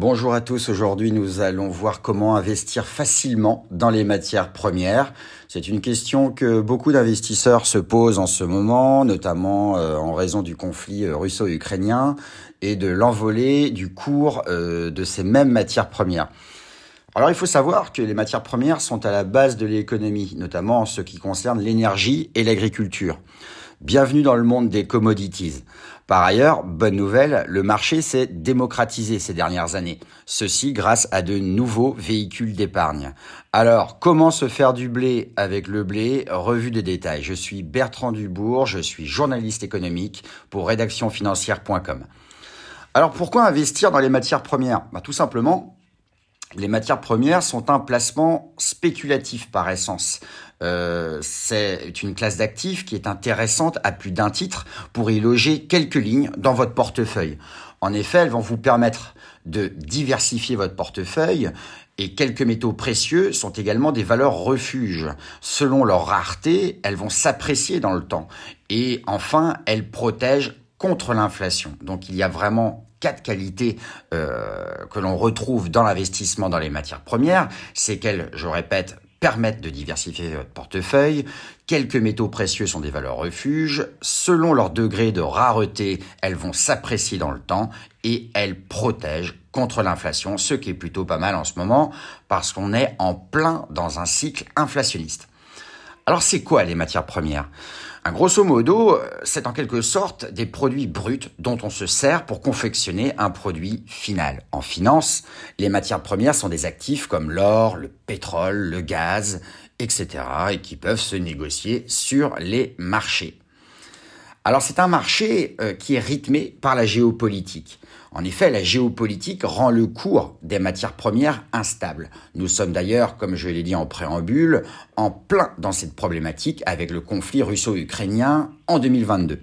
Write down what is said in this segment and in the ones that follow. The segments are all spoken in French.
Bonjour à tous, aujourd'hui nous allons voir comment investir facilement dans les matières premières. C'est une question que beaucoup d'investisseurs se posent en ce moment, notamment euh, en raison du conflit euh, russo-ukrainien et de l'envolée du cours euh, de ces mêmes matières premières. Alors il faut savoir que les matières premières sont à la base de l'économie, notamment en ce qui concerne l'énergie et l'agriculture. Bienvenue dans le monde des commodities. Par ailleurs, bonne nouvelle, le marché s'est démocratisé ces dernières années. Ceci grâce à de nouveaux véhicules d'épargne. Alors, comment se faire du blé avec le blé? Revue des détails. Je suis Bertrand Dubourg, je suis journaliste économique pour rédactionfinancière.com. Alors, pourquoi investir dans les matières premières? Bah, Tout simplement les matières premières sont un placement spéculatif par essence. Euh, c'est une classe d'actifs qui est intéressante à plus d'un titre pour y loger quelques lignes dans votre portefeuille. En effet, elles vont vous permettre de diversifier votre portefeuille et quelques métaux précieux sont également des valeurs refuges. Selon leur rareté, elles vont s'apprécier dans le temps. Et enfin, elles protègent contre l'inflation. Donc il y a vraiment quatre qualités euh, que l'on retrouve dans l'investissement dans les matières premières. C'est qu'elles, je répète, permettent de diversifier votre portefeuille. Quelques métaux précieux sont des valeurs refuges. Selon leur degré de rareté, elles vont s'apprécier dans le temps et elles protègent contre l'inflation, ce qui est plutôt pas mal en ce moment parce qu'on est en plein dans un cycle inflationniste. Alors c'est quoi les matières premières? Grosso modo, c'est en quelque sorte des produits bruts dont on se sert pour confectionner un produit final. En finance, les matières premières sont des actifs comme l'or, le pétrole, le gaz, etc. et qui peuvent se négocier sur les marchés. Alors c'est un marché euh, qui est rythmé par la géopolitique. En effet, la géopolitique rend le cours des matières premières instable. Nous sommes d'ailleurs, comme je l'ai dit en préambule, en plein dans cette problématique avec le conflit russo-ukrainien en 2022.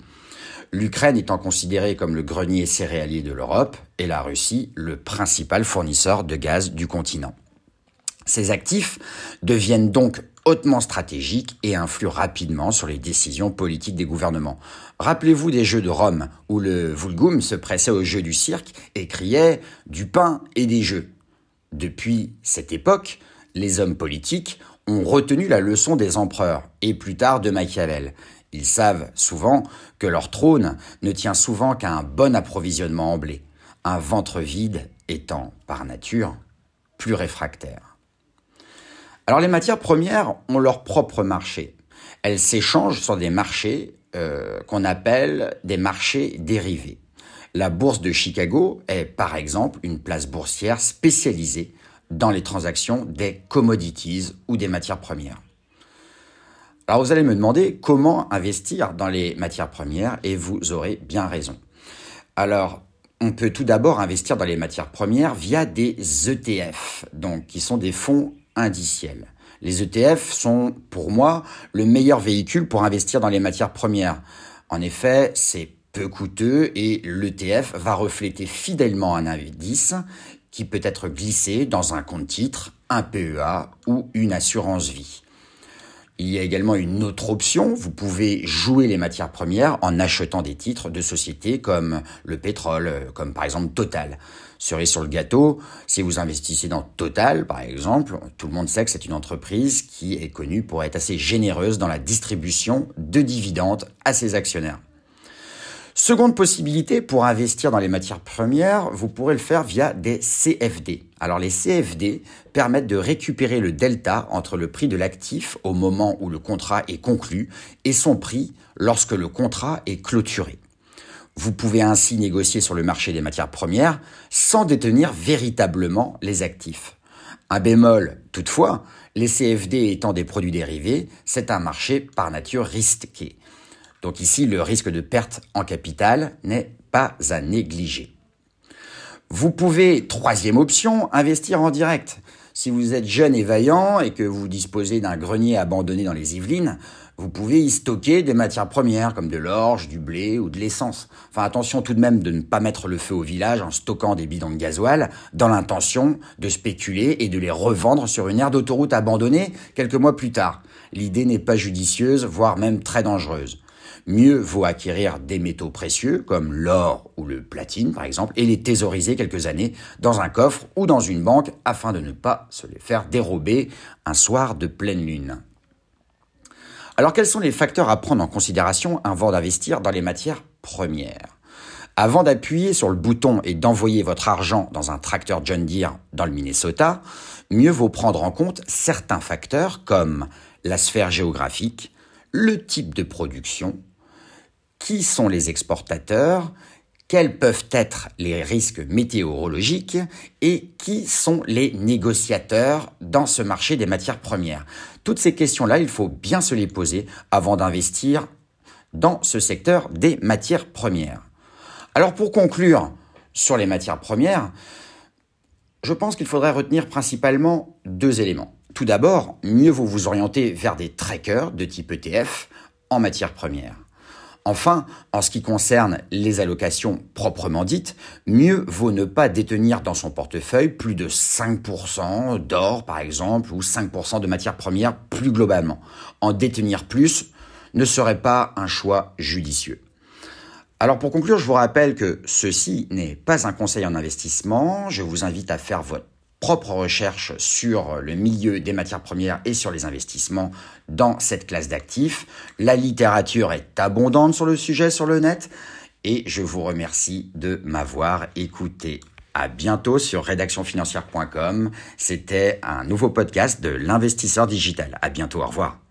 L'Ukraine étant considérée comme le grenier céréalier de l'Europe et la Russie le principal fournisseur de gaz du continent. Ces actifs deviennent donc hautement stratégiques et influent rapidement sur les décisions politiques des gouvernements. Rappelez-vous des Jeux de Rome, où le Vulgum se pressait au jeu du cirque et criait du pain et des jeux. Depuis cette époque, les hommes politiques ont retenu la leçon des empereurs et plus tard de Machiavel. Ils savent souvent que leur trône ne tient souvent qu'à un bon approvisionnement en blé, un ventre vide étant, par nature, plus réfractaire. Alors les matières premières ont leur propre marché. Elles s'échangent sur des marchés euh, qu'on appelle des marchés dérivés. La bourse de Chicago est par exemple une place boursière spécialisée dans les transactions des commodities ou des matières premières. Alors vous allez me demander comment investir dans les matières premières et vous aurez bien raison. Alors on peut tout d'abord investir dans les matières premières via des ETF, donc qui sont des fonds indiciels. Les ETF sont, pour moi, le meilleur véhicule pour investir dans les matières premières. En effet, c'est peu coûteux et l'ETF va refléter fidèlement un indice qui peut être glissé dans un compte titre, un PEA ou une assurance vie. Il y a également une autre option, vous pouvez jouer les matières premières en achetant des titres de sociétés comme le pétrole, comme par exemple Total. Cerise sur le gâteau, si vous investissez dans Total par exemple, tout le monde sait que c'est une entreprise qui est connue pour être assez généreuse dans la distribution de dividendes à ses actionnaires. Seconde possibilité, pour investir dans les matières premières, vous pourrez le faire via des CFD. Alors les CFD permettent de récupérer le delta entre le prix de l'actif au moment où le contrat est conclu et son prix lorsque le contrat est clôturé. Vous pouvez ainsi négocier sur le marché des matières premières sans détenir véritablement les actifs. Un bémol, toutefois, les CFD étant des produits dérivés, c'est un marché par nature risqué. Donc ici, le risque de perte en capital n'est pas à négliger. Vous pouvez, troisième option, investir en direct. Si vous êtes jeune et vaillant et que vous disposez d'un grenier abandonné dans les Yvelines, vous pouvez y stocker des matières premières comme de l'orge, du blé ou de l'essence. Enfin attention tout de même de ne pas mettre le feu au village en stockant des bidons de gasoil dans l'intention de spéculer et de les revendre sur une aire d'autoroute abandonnée quelques mois plus tard. L'idée n'est pas judicieuse, voire même très dangereuse. Mieux vaut acquérir des métaux précieux comme l'or ou le platine par exemple et les thésauriser quelques années dans un coffre ou dans une banque afin de ne pas se les faire dérober un soir de pleine lune. Alors quels sont les facteurs à prendre en considération avant d'investir dans les matières premières? Avant d'appuyer sur le bouton et d'envoyer votre argent dans un tracteur John Deere dans le Minnesota, mieux vaut prendre en compte certains facteurs comme la sphère géographique, le type de production, qui sont les exportateurs, quels peuvent être les risques météorologiques? Et qui sont les négociateurs dans ce marché des matières premières? Toutes ces questions-là, il faut bien se les poser avant d'investir dans ce secteur des matières premières. Alors pour conclure sur les matières premières, je pense qu'il faudrait retenir principalement deux éléments. Tout d'abord, mieux vaut vous orienter vers des trackers de type ETF en matières premières. Enfin, en ce qui concerne les allocations proprement dites, mieux vaut ne pas détenir dans son portefeuille plus de 5% d'or, par exemple, ou 5% de matières premières plus globalement. En détenir plus ne serait pas un choix judicieux. Alors pour conclure, je vous rappelle que ceci n'est pas un conseil en investissement. Je vous invite à faire votre propre recherche sur le milieu des matières premières et sur les investissements dans cette classe d'actifs. La littérature est abondante sur le sujet sur le net et je vous remercie de m'avoir écouté. À bientôt sur rédactionfinancière.com. C'était un nouveau podcast de l'investisseur digital. À bientôt. Au revoir.